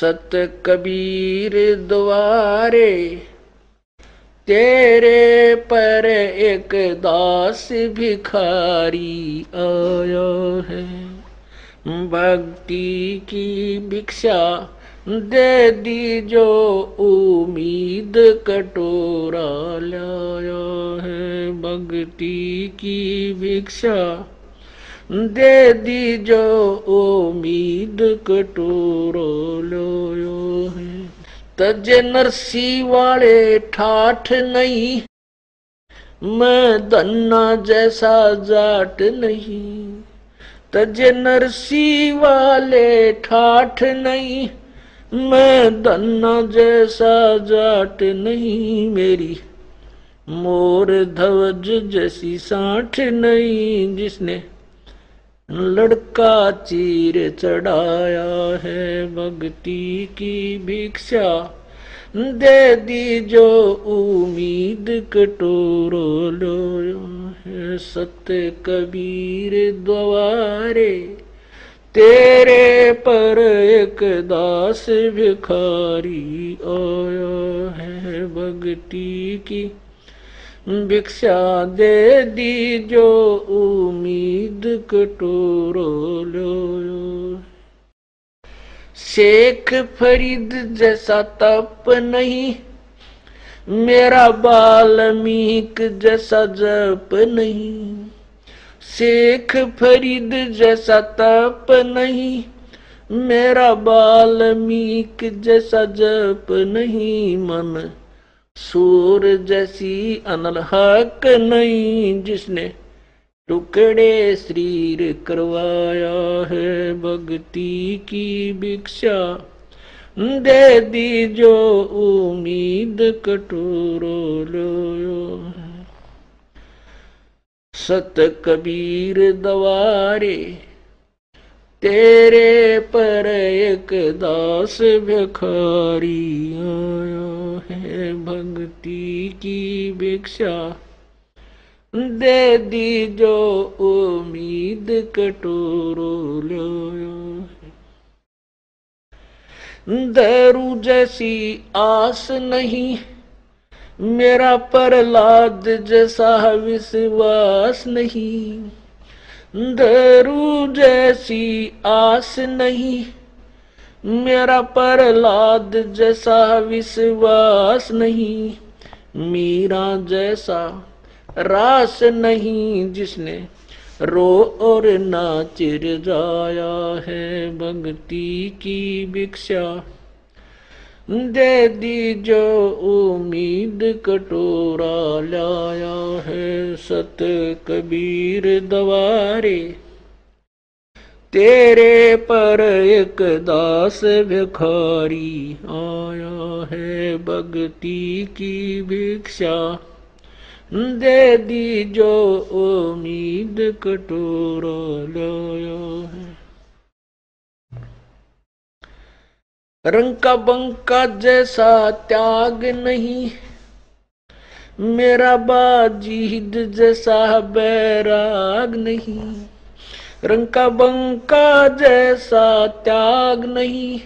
सत कबीर द्वारे, तेरे पर एक दास भिखारी आया है। भक्ति की भिक्षा दे दी जो उम्मीद कटोरा लाया है। भक्ति की भिक्षा दे दी जो उम्मीद कटोरो लो है। तज नरसी वाले ठाठ नहीं, मैं धन्ना जैसा जाट नहीं। तज नरसी वाले ठाठ नहीं, मैं धन्ना जैसा जाट नहीं। मेरी मोर ध्वज जैसी साठ नहीं, जिसने लड़का चीर चढ़ाया है भक्ति की भिक्षा। दे दी जो उम्मीद कटोरो लो सत्य कबीर द्वारे। तेरे पर एक दास भिखारी आया है भक्ति की भिक्षा दे दी जो उम्मीद कटोरो लो शेख फरीद जैसा तप नहीं, मेरा बाल्मीक जैसा जप नहीं। शेख फरीद जैसा तप नहीं, मेरा बाल्मीक जैसा जप नहीं, मन सूर जैसी अनल हक नहीं जिसने टुकड़े शरीर करवाया है भक्ति की भिक्षा। दे दी जो उम्मीद कटोरो लो सत कबीर दवारे, तेरे पर एक दास भिखारी आया। है भक्ति की भिक्षा। दे दी जो उम्मीद कटोरो लो दरू जैसी आस नहीं, मेरा प्रहलाद जैसा विश्वास नहीं। दरू जैसी आस नहीं मेरा प्रहलाद जैसा विश्वास नहीं, मीरा जैसा रास नहीं जिसने रो और नाचिर जाया है भक्ति की भिक्षा। दे दी जो उम्मीद कटोरा लाया है सत कबीर दवारे। तेरे पर एक दास भिखारी आया है, भक्ति की भिक्षा। दे दी जो उम्मीद कटोरा लाया है। रंका बंका जैसा त्याग नहीं, मेरा बाजीद जैसा बैराग नहीं। रंग का बंका जैसा त्याग नहीं।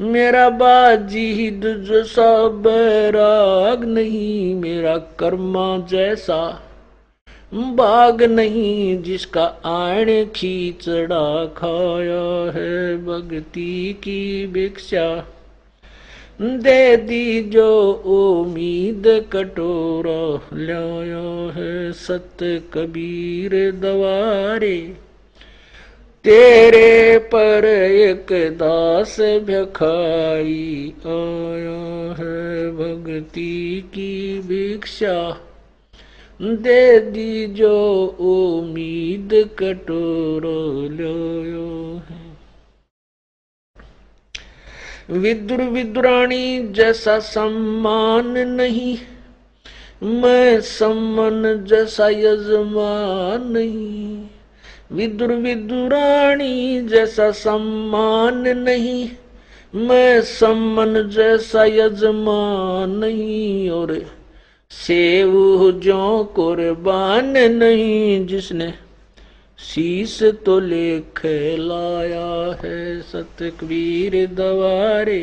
मेरा बाजीद जैसा बैराग नहीं। मेरा कर्मा जैसा बाग नहीं, जिसका आण खींचड़ा खाया है। भक्ति की भिक्षा दे दी जो उम्मीद कटोरा, लाया है सत कबीर दवारे। तेरे पर एक दास भखाई, आया है भक्ति की भिक्षा। दे दी जो उम्मीद कटोरो लो है विदुर विदुरानी जैसा सम्मान नहीं, मैं सम्मन जैसा यजमान नहीं। विदुर विदुरानी जैसा सम्मान नहीं, मैं सम्मान जैसा यजमान नहीं। और सेव जो कुर्बान नहीं, जिसने शीस तो लेख लाया है सतकबीर दवारे।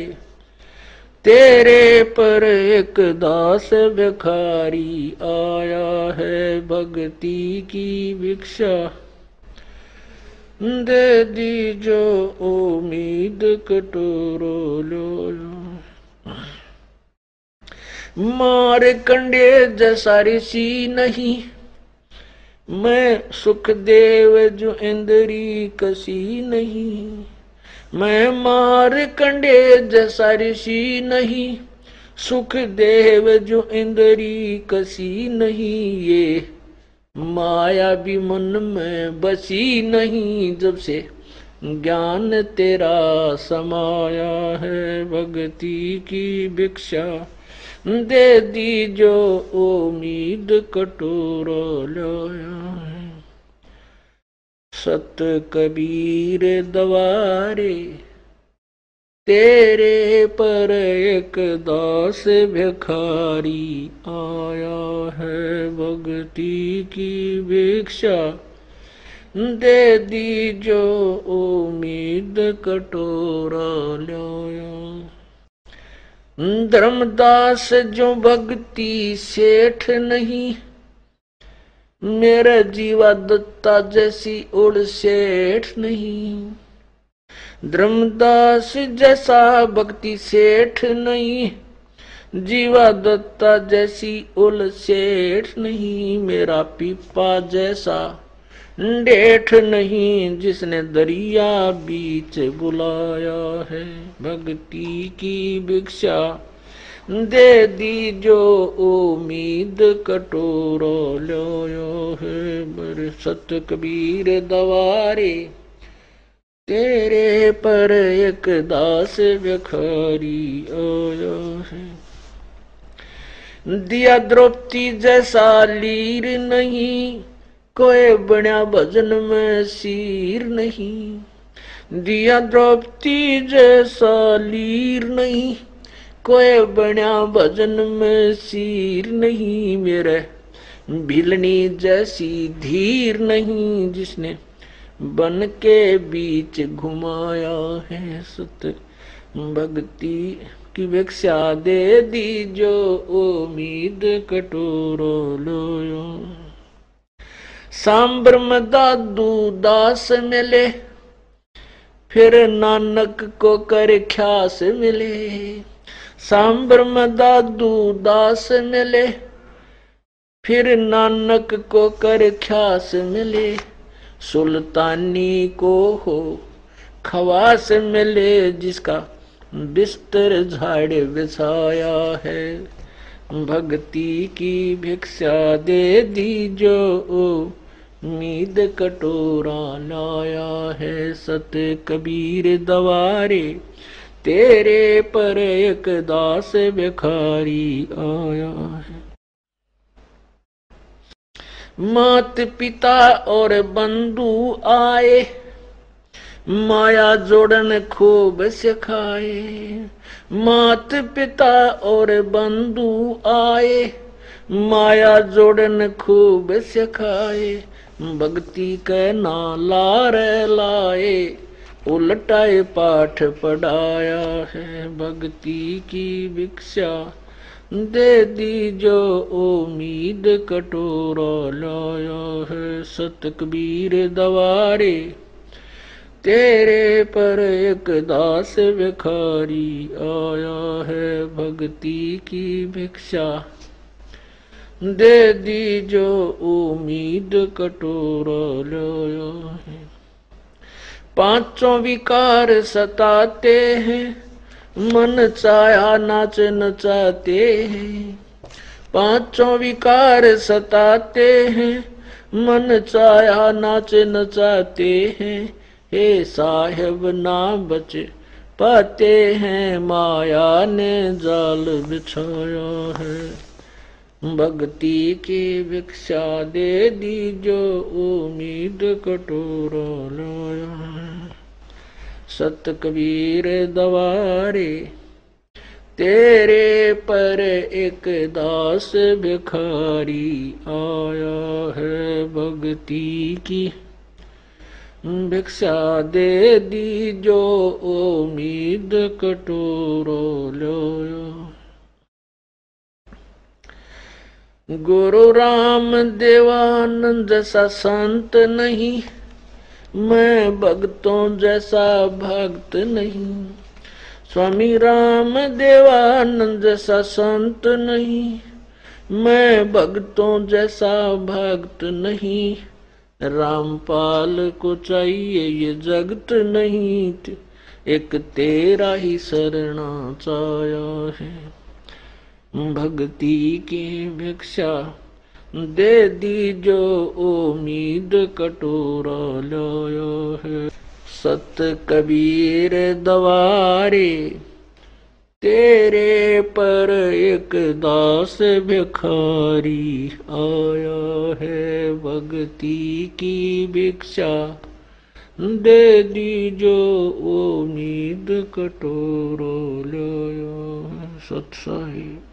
तेरे पर एक दास भिखारी आया है भक्ति की भिक्षा। दे दी जो उम्मीद कटोरो लो मार कंडे जैसा ऋषि नहीं। मैं सुख देव जो इंद्री कसी नहीं, मैं मार कंडे जैसा ऋषि नहीं सुख देव जो इंद्री कसी नहीं, ये माया भी मन में बसी नहीं, जब से ज्ञान तेरा समाया है, भक्ति की भिक्षा। दे दी जो उम्मीद कटोरो लोया सत कबीर दवारे, तेरे पर एक दास भिखारी आया है। भक्ति की भिक्षा दे दी जो उम्मीद कटोरा लाया धर्मदास जो भक्ति सेठ नहीं, मेरा जीवा दत्ता जैसी उड़ सेठ नहीं। धर्मदास जैसा भक्ति सेठ नहीं जीवा दत्ता जैसी उल सेठ नहीं, मेरा पीपा जैसा डेठ नहीं जिसने दरिया बीच बुलाया है। भक्ति की भिक्षा दे दी जो उम्मीद कटोरो लो है। बर सत कबीर दवारे तेरे पर एक दास व्यखारी आया है। दिया द्रौपदी जैसा लीर नहीं कोई बना भजन में सीर नहीं, दिया द्रौपदी जैसा लीर नहीं, कोई बना भजन में सीर नहीं, मेरे भिलनी जैसी धीर नहीं जिसने बन के बीच घुमाया है सत। भक्ति की भिक्षा दे दी जो उम्मीद कटोरो लो सांबर दादू दास मिले, फिर नानक को कर ख्यास मिले। सांबर में दादू दास मिले, फिर नानक को कर ख्यास मिले। सुल्तानी को हो खवास मिले, जिसका बिस्तर झाड़ बिछाया है। भक्ति की भिक्षा दे दी मीद कटोरा लाया है सत कबीर दवारे। तेरे पर एक दास भिखारी आया है। मात पिता और बंधु आए, माया जोड़न खूब सिखाए। मात पिता और बंधु आए माया जोड़न खूब सिखाए, भक्ति के ना लार लाए, उलटाए पाठ पढ़ाया है भक्ति की भिक्षा। दे दी जो उम्मीद कटोरा लाया है सतकबीर दवारे। तेरे पर एक दास भिखारी आया है भक्ति की भिक्षा। दे दी जो उम्मीद कटोर लाया है। पाँचों विकार सताते हैं, मन चाया नाच नचाते हैं। पाँचों विकार सताते हैं, मन चाया नाच नचाते हैं। हे साहेब ना बच पाते हैं, माया ने जाल बिछाया है। भक्ति की भिक्षा दे दी जो उम्मीद कटोरा लाया सत कबीर दवारे, तेरे पर एक दास भिखारी आया है भक्ति की। भिक्षा दे दी जो उम्मीद कटोरो लो गुरु राम देवानंद जैसा संत नहीं, मैं भक्तों जैसा भक्त नहीं। स्वामी राम देवानंद जैसा संत नहीं, मैं भक्तों जैसा भक्त नहीं। रामपाल को चाहिए ये जगत नहीं, एक तेरा ही शरणा चाया है। भक्ति की भिक्षा दे दी जो उम्मीद कटोरा लाया है। सत कबीर दवारे, तेरे पर एक दास भिखारी आया है। भक्ति की भिक्षा दे दी जो उम्मीद कटोरो लो सत साहिब।